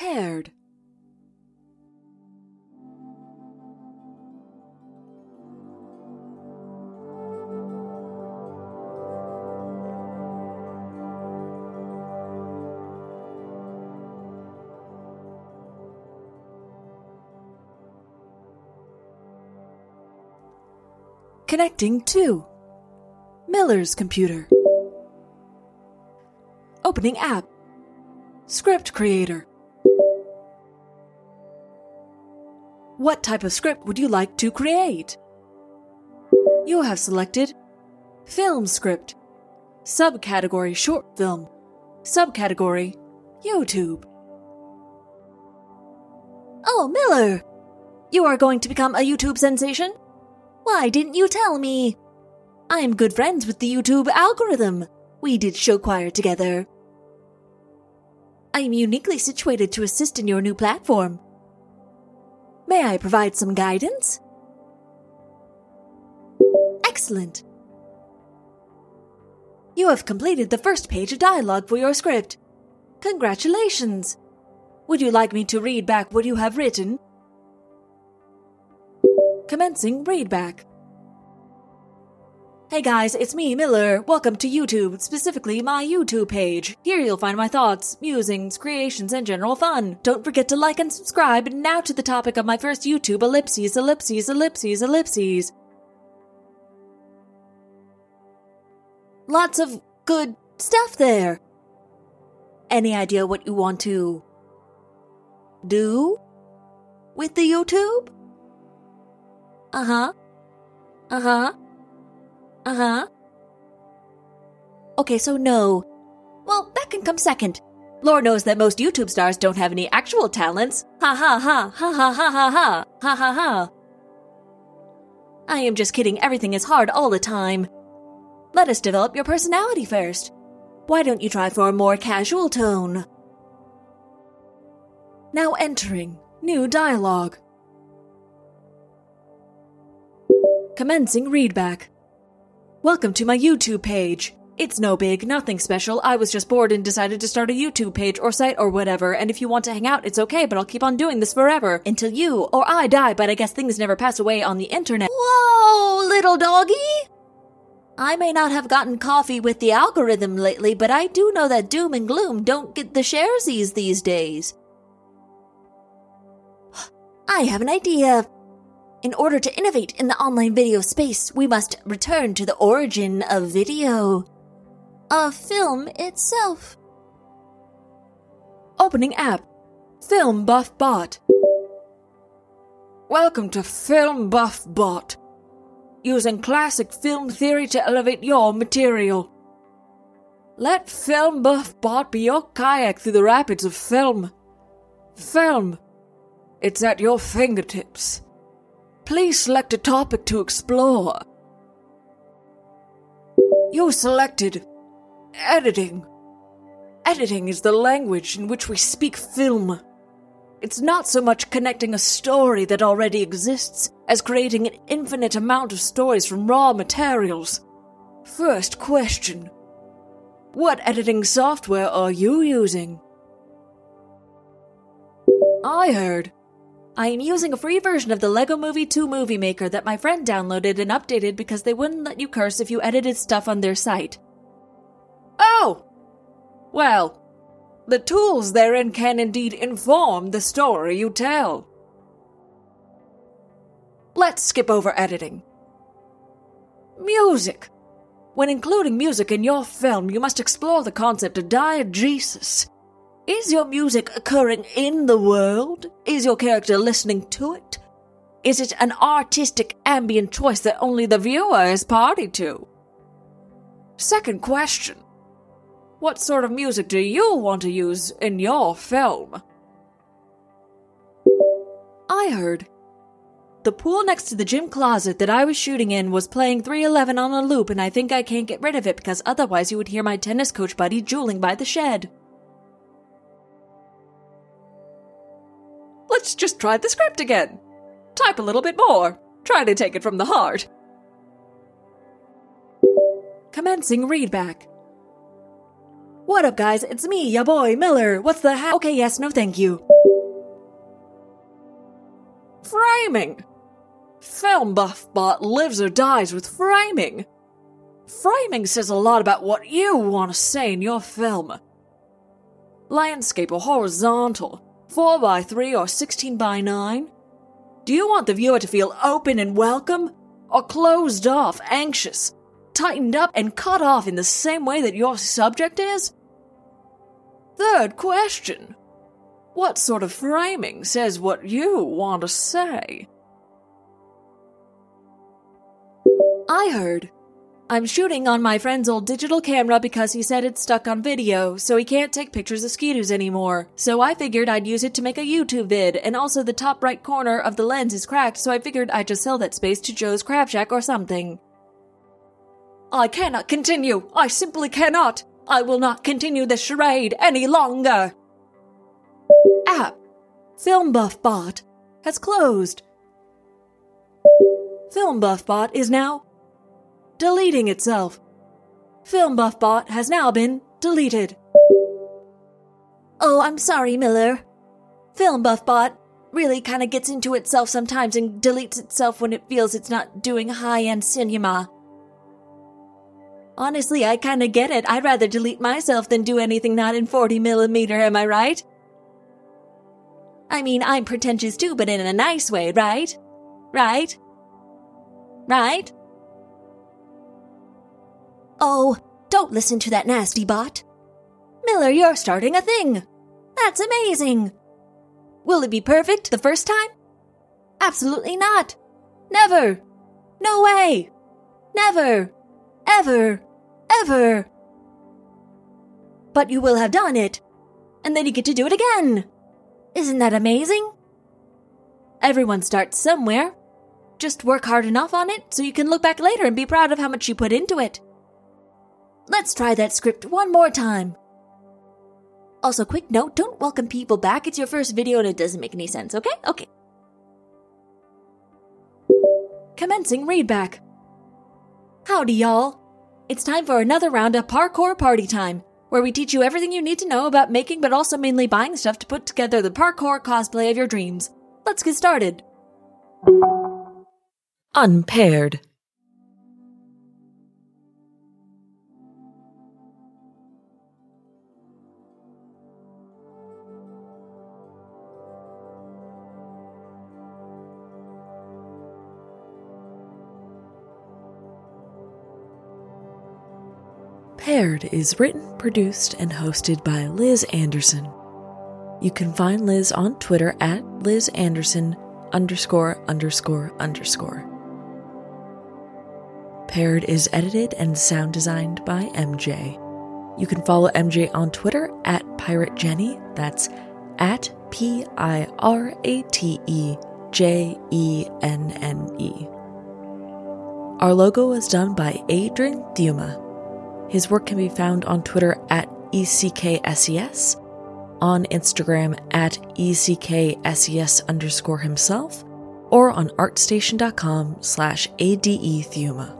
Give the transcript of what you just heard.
Paired. Connecting to Miller's computer. Opening app. Script creator. What type of script would you like to create? You have selected Film script. Subcategory Short film. Subcategory YouTube. Oh, Miller! You are going to become a YouTube sensation? Why didn't you tell me? I am good friends with the YouTube algorithm. We did show choir together. I am uniquely situated to assist in your new platform. May I provide some guidance? Excellent. You have completed the first page of dialogue for your script. Congratulations. Would you like me to read back what you have written? Commencing readback. Hey guys, it's me, Miller. Welcome to YouTube, specifically my YouTube page. Here you'll find my thoughts, musings, creations, and general fun. Don't forget to like and subscribe. Now to the topic of my first YouTube ellipses, ellipses, ellipses, ellipses. Lots of good stuff there. Any idea what you want to do with the YouTube? Uh huh. Uh huh. Uh huh. Okay, so no. Well, that can come second. Lord knows that most YouTube stars don't have any actual talents. Ha ha ha, ha ha ha ha ha, ha ha ha. I am just kidding, everything is hard all the time. Let us develop your personality first. Why don't you try for a more casual tone? Now entering new dialogue. Commencing readback. Welcome to my YouTube page. It's no big, nothing special. I was just bored and decided to start a YouTube page or site or whatever, and if you want to hang out, it's okay, but I'll keep on doing this forever until you or I die, but I guess things never pass away on the internet. Whoa, little doggy! I may not have gotten coffee with the algorithm lately, but I do know that doom and gloom don't get the sharesies these days. I have an idea. In order to innovate in the online video space, we must return to the origin of video, of film itself. Opening app Film Buff Bot. Welcome to Film Buff Bot, using classic film theory to elevate your material. Let Film Buff Bot be your kayak through the rapids of film. Film. It's at your fingertips. Please select a topic to explore. You selected editing. Editing is the language in which we speak film. It's not so much connecting a story that already exists as creating an infinite amount of stories from raw materials. First question What editing software are you using? I heard I am using a free version of the Lego Movie 2 Movie Maker that my friend downloaded and updated because they wouldn't let you curse if you edited stuff on their site. Oh! Well, the tools therein can indeed inform the story you tell. Let's skip over editing. Music. When including music in your film, you must explore the concept of diegesis is your music occurring in the world? Is your character listening to it? Is it an artistic ambient choice that only the viewer is party to? Second question What sort of music do you want to use in your film? I heard. The pool next to the gym closet that I was shooting in was playing 311 on a loop, and I think I can't get rid of it because otherwise you would hear my tennis coach buddy drooling by the shed. Let's just try the script again. Type a little bit more. Try to take it from the heart. Commencing readback. What up, guys? It's me, ya boy, Miller. What's the ha- Okay, yes, no thank you. Framing! Film buff bot lives or dies with framing. Framing says a lot about what you want to say in your film. Landscape or horizontal, 4x3 or 16x9? Do you want the viewer to feel open and welcome, or closed off, anxious, tightened up, and cut off in the same way that your subject is? Third question What sort of framing says what you want to say? I heard. I'm shooting on my friend's old digital camera because he said it's stuck on video, so he can't take pictures of skidoos anymore. So I figured I'd use it to make a YouTube vid, and also the top right corner of the lens is cracked, so I figured I'd just sell that space to Joe's Crab Shack or something. I cannot continue! I simply cannot! I will not continue this charade any longer! App Film Buff Bot has closed. Film Buff Bot is now deleting itself. Film Buff Bot has now been deleted. Oh, I'm sorry, Miller. Film Buff Bot really kind of gets into itself sometimes and deletes itself when it feels it's not doing high end cinema. Honestly, I kind of get it. I'd rather delete myself than do anything not in 40 millimeter, am I right? I mean, I'm pretentious too, but in a nice way, right? Right? Right? Oh, don't listen to that nasty bot. Miller, you're starting a thing. That's amazing. Will it be perfect the first time? Absolutely not. Never. No way. Never. Ever. Ever. But you will have done it. And then you get to do it again. Isn't that amazing? Everyone starts somewhere. Just work hard enough on it so you can look back later and be proud of how much you put into it. Let's try that script one more time. Also, quick note don't welcome people back. It's your first video and it doesn't make any sense, okay? Okay. Commencing readback. Howdy, y'all. It's time for another round of Parkour Party Time, where we teach you everything you need to know about making but also mainly buying stuff to put together the parkour cosplay of your dreams. Let's get started. Unpaired. Paired is written, produced, and hosted by Liz Anderson. You can find Liz on Twitter at Liz Anderson underscore underscore underscore. Paired is edited and sound designed by MJ. You can follow MJ on Twitter at Pirate Jenny. That's at P I R A T E J E N N E. Our logo was done by Adrian Theuma. His work can be found on Twitter at ECKSES, on Instagram at ECKSES underscore himself, or on artstation.com slash ADE Theuma.